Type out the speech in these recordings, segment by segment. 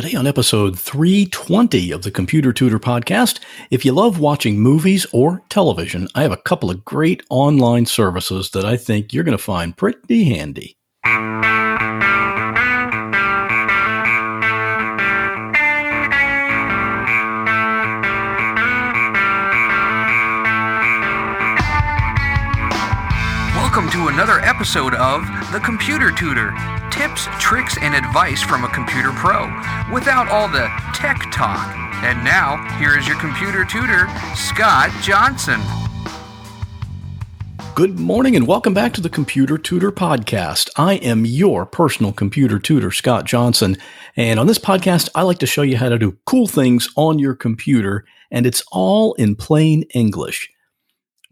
Today, on episode 320 of the Computer Tutor podcast, if you love watching movies or television, I have a couple of great online services that I think you're going to find pretty handy. Episode of The Computer Tutor tips, tricks, and advice from a computer pro without all the tech talk. And now, here is your computer tutor, Scott Johnson. Good morning and welcome back to the Computer Tutor Podcast. I am your personal computer tutor, Scott Johnson. And on this podcast, I like to show you how to do cool things on your computer, and it's all in plain English.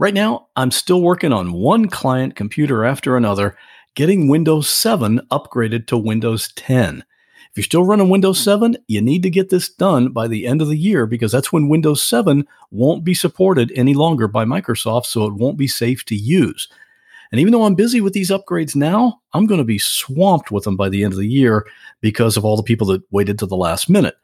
Right now, I'm still working on one client computer after another, getting Windows 7 upgraded to Windows 10. If you're still running Windows 7, you need to get this done by the end of the year because that's when Windows 7 won't be supported any longer by Microsoft, so it won't be safe to use. And even though I'm busy with these upgrades now, I'm going to be swamped with them by the end of the year because of all the people that waited to the last minute.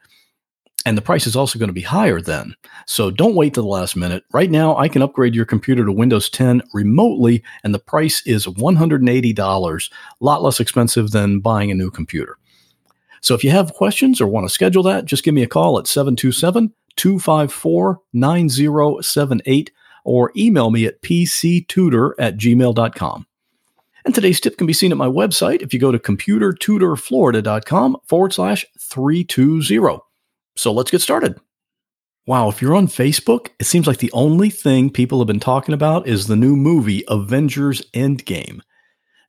And the price is also going to be higher then. So don't wait to the last minute. Right now, I can upgrade your computer to Windows 10 remotely, and the price is $180, a lot less expensive than buying a new computer. So if you have questions or want to schedule that, just give me a call at 727 254 9078 or email me at pctutor at gmail.com. And today's tip can be seen at my website if you go to computertutorflorida.com forward slash 320. So let's get started. Wow, if you're on Facebook, it seems like the only thing people have been talking about is the new movie Avengers Endgame.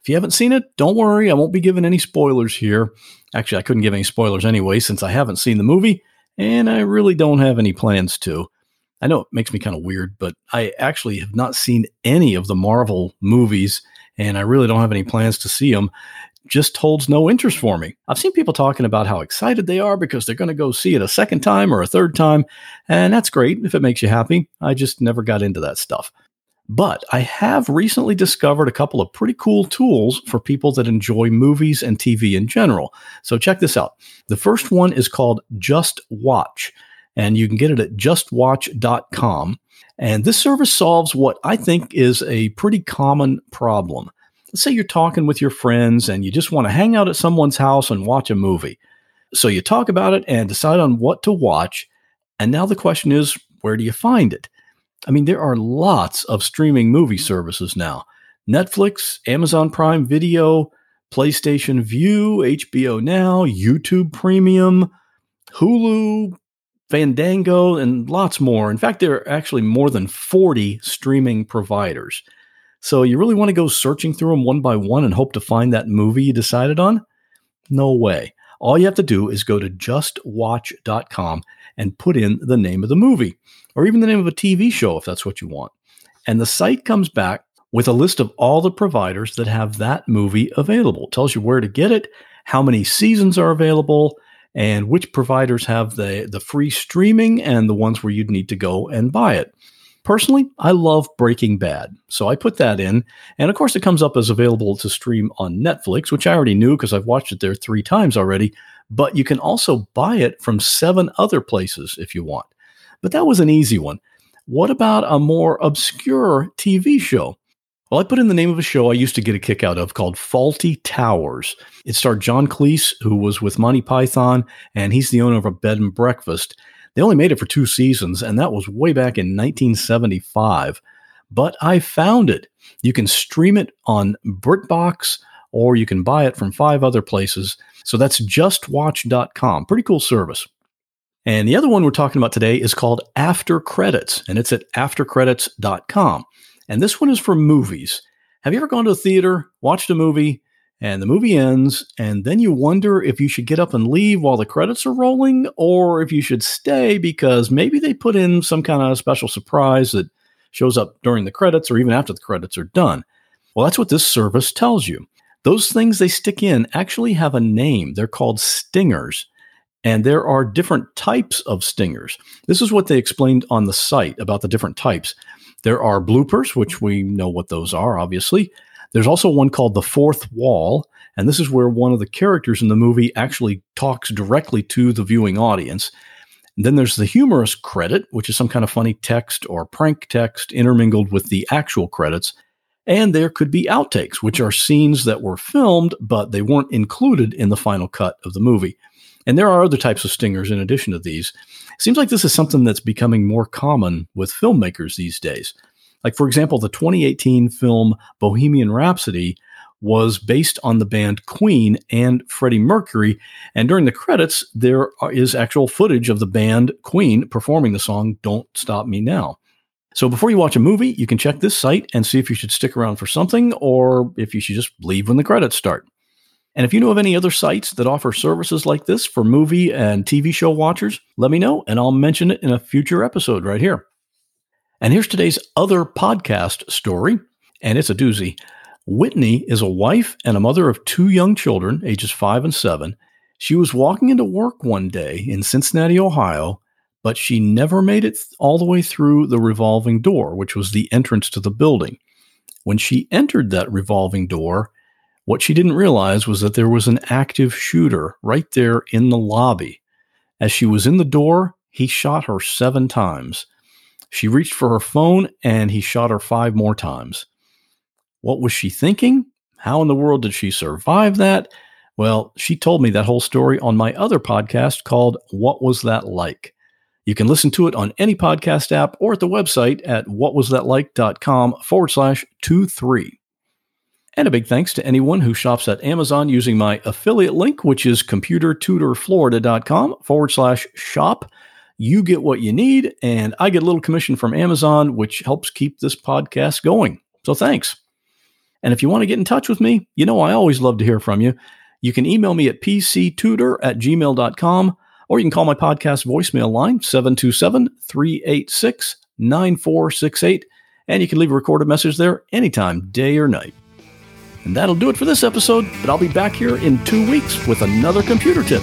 If you haven't seen it, don't worry, I won't be giving any spoilers here. Actually, I couldn't give any spoilers anyway since I haven't seen the movie, and I really don't have any plans to. I know it makes me kind of weird, but I actually have not seen any of the Marvel movies, and I really don't have any plans to see them just holds no interest for me. I've seen people talking about how excited they are because they're going to go see it a second time or a third time, and that's great if it makes you happy. I just never got into that stuff. But I have recently discovered a couple of pretty cool tools for people that enjoy movies and TV in general. So check this out. The first one is called Just Watch, and you can get it at justwatch.com. And this service solves what I think is a pretty common problem let's say you're talking with your friends and you just want to hang out at someone's house and watch a movie. So you talk about it and decide on what to watch. And now the question is, where do you find it? I mean, there are lots of streaming movie services now Netflix, Amazon Prime Video, PlayStation Vue, HBO Now, YouTube Premium, Hulu, Fandango, and lots more. In fact, there are actually more than 40 streaming providers. So you really want to go searching through them one by one and hope to find that movie you decided on? No way. All you have to do is go to justwatch.com and put in the name of the movie or even the name of a TV show if that's what you want. And the site comes back with a list of all the providers that have that movie available. It tells you where to get it, how many seasons are available, and which providers have the, the free streaming and the ones where you'd need to go and buy it. Personally, I love Breaking Bad, so I put that in. And of course, it comes up as available to stream on Netflix, which I already knew because I've watched it there three times already. But you can also buy it from seven other places if you want. But that was an easy one. What about a more obscure TV show? Well, I put in the name of a show I used to get a kick out of called Fawlty Towers. It starred John Cleese, who was with Monty Python, and he's the owner of a bed and breakfast. They only made it for two seasons, and that was way back in 1975. But I found it. You can stream it on BritBox or you can buy it from five other places. So that's justwatch.com. Pretty cool service. And the other one we're talking about today is called After Credits, and it's at aftercredits.com. And this one is for movies. Have you ever gone to a theater, watched a movie, and the movie ends, and then you wonder if you should get up and leave while the credits are rolling, or if you should stay because maybe they put in some kind of special surprise that shows up during the credits or even after the credits are done. Well, that's what this service tells you. Those things they stick in actually have a name. They're called stingers. And there are different types of stingers. This is what they explained on the site about the different types. There are bloopers, which we know what those are, obviously. There's also one called The Fourth Wall, And this is where one of the characters in the movie actually talks directly to the viewing audience. And then there's the humorous credit, which is some kind of funny text or prank text intermingled with the actual credits. And there could be outtakes, which are scenes that were filmed, but they weren't included in the final cut of the movie. And there are other types of stingers in addition to these. It seems like this is something that's becoming more common with filmmakers these days. Like, for example, the 2018 film Bohemian Rhapsody was based on the band Queen and Freddie Mercury. And during the credits, there is actual footage of the band Queen performing the song Don't Stop Me Now. So before you watch a movie, you can check this site and see if you should stick around for something or if you should just leave when the credits start. And if you know of any other sites that offer services like this for movie and TV show watchers, let me know and I'll mention it in a future episode right here. And here's today's other podcast story, and it's a doozy. Whitney is a wife and a mother of two young children, ages five and seven. She was walking into work one day in Cincinnati, Ohio, but she never made it all the way through the revolving door, which was the entrance to the building. When she entered that revolving door, what she didn't realize was that there was an active shooter right there in the lobby. As she was in the door, he shot her seven times. She reached for her phone and he shot her five more times. What was she thinking? How in the world did she survive that? Well, she told me that whole story on my other podcast called What Was That Like? You can listen to it on any podcast app or at the website at whatwasthatlike.com forward slash two three. And a big thanks to anyone who shops at Amazon using my affiliate link, which is computertutorflorida.com forward slash shop. You get what you need, and I get a little commission from Amazon, which helps keep this podcast going. So thanks. And if you want to get in touch with me, you know I always love to hear from you. You can email me at pctutor at gmail.com or you can call my podcast voicemail line, 727 386 9468. And you can leave a recorded message there anytime, day or night. And that'll do it for this episode, but I'll be back here in two weeks with another computer tip.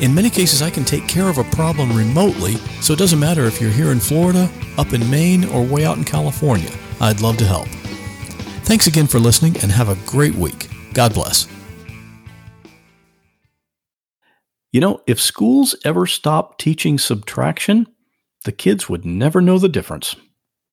In many cases, I can take care of a problem remotely, so it doesn't matter if you're here in Florida, up in Maine, or way out in California. I'd love to help. Thanks again for listening and have a great week. God bless. You know, if schools ever stopped teaching subtraction, the kids would never know the difference.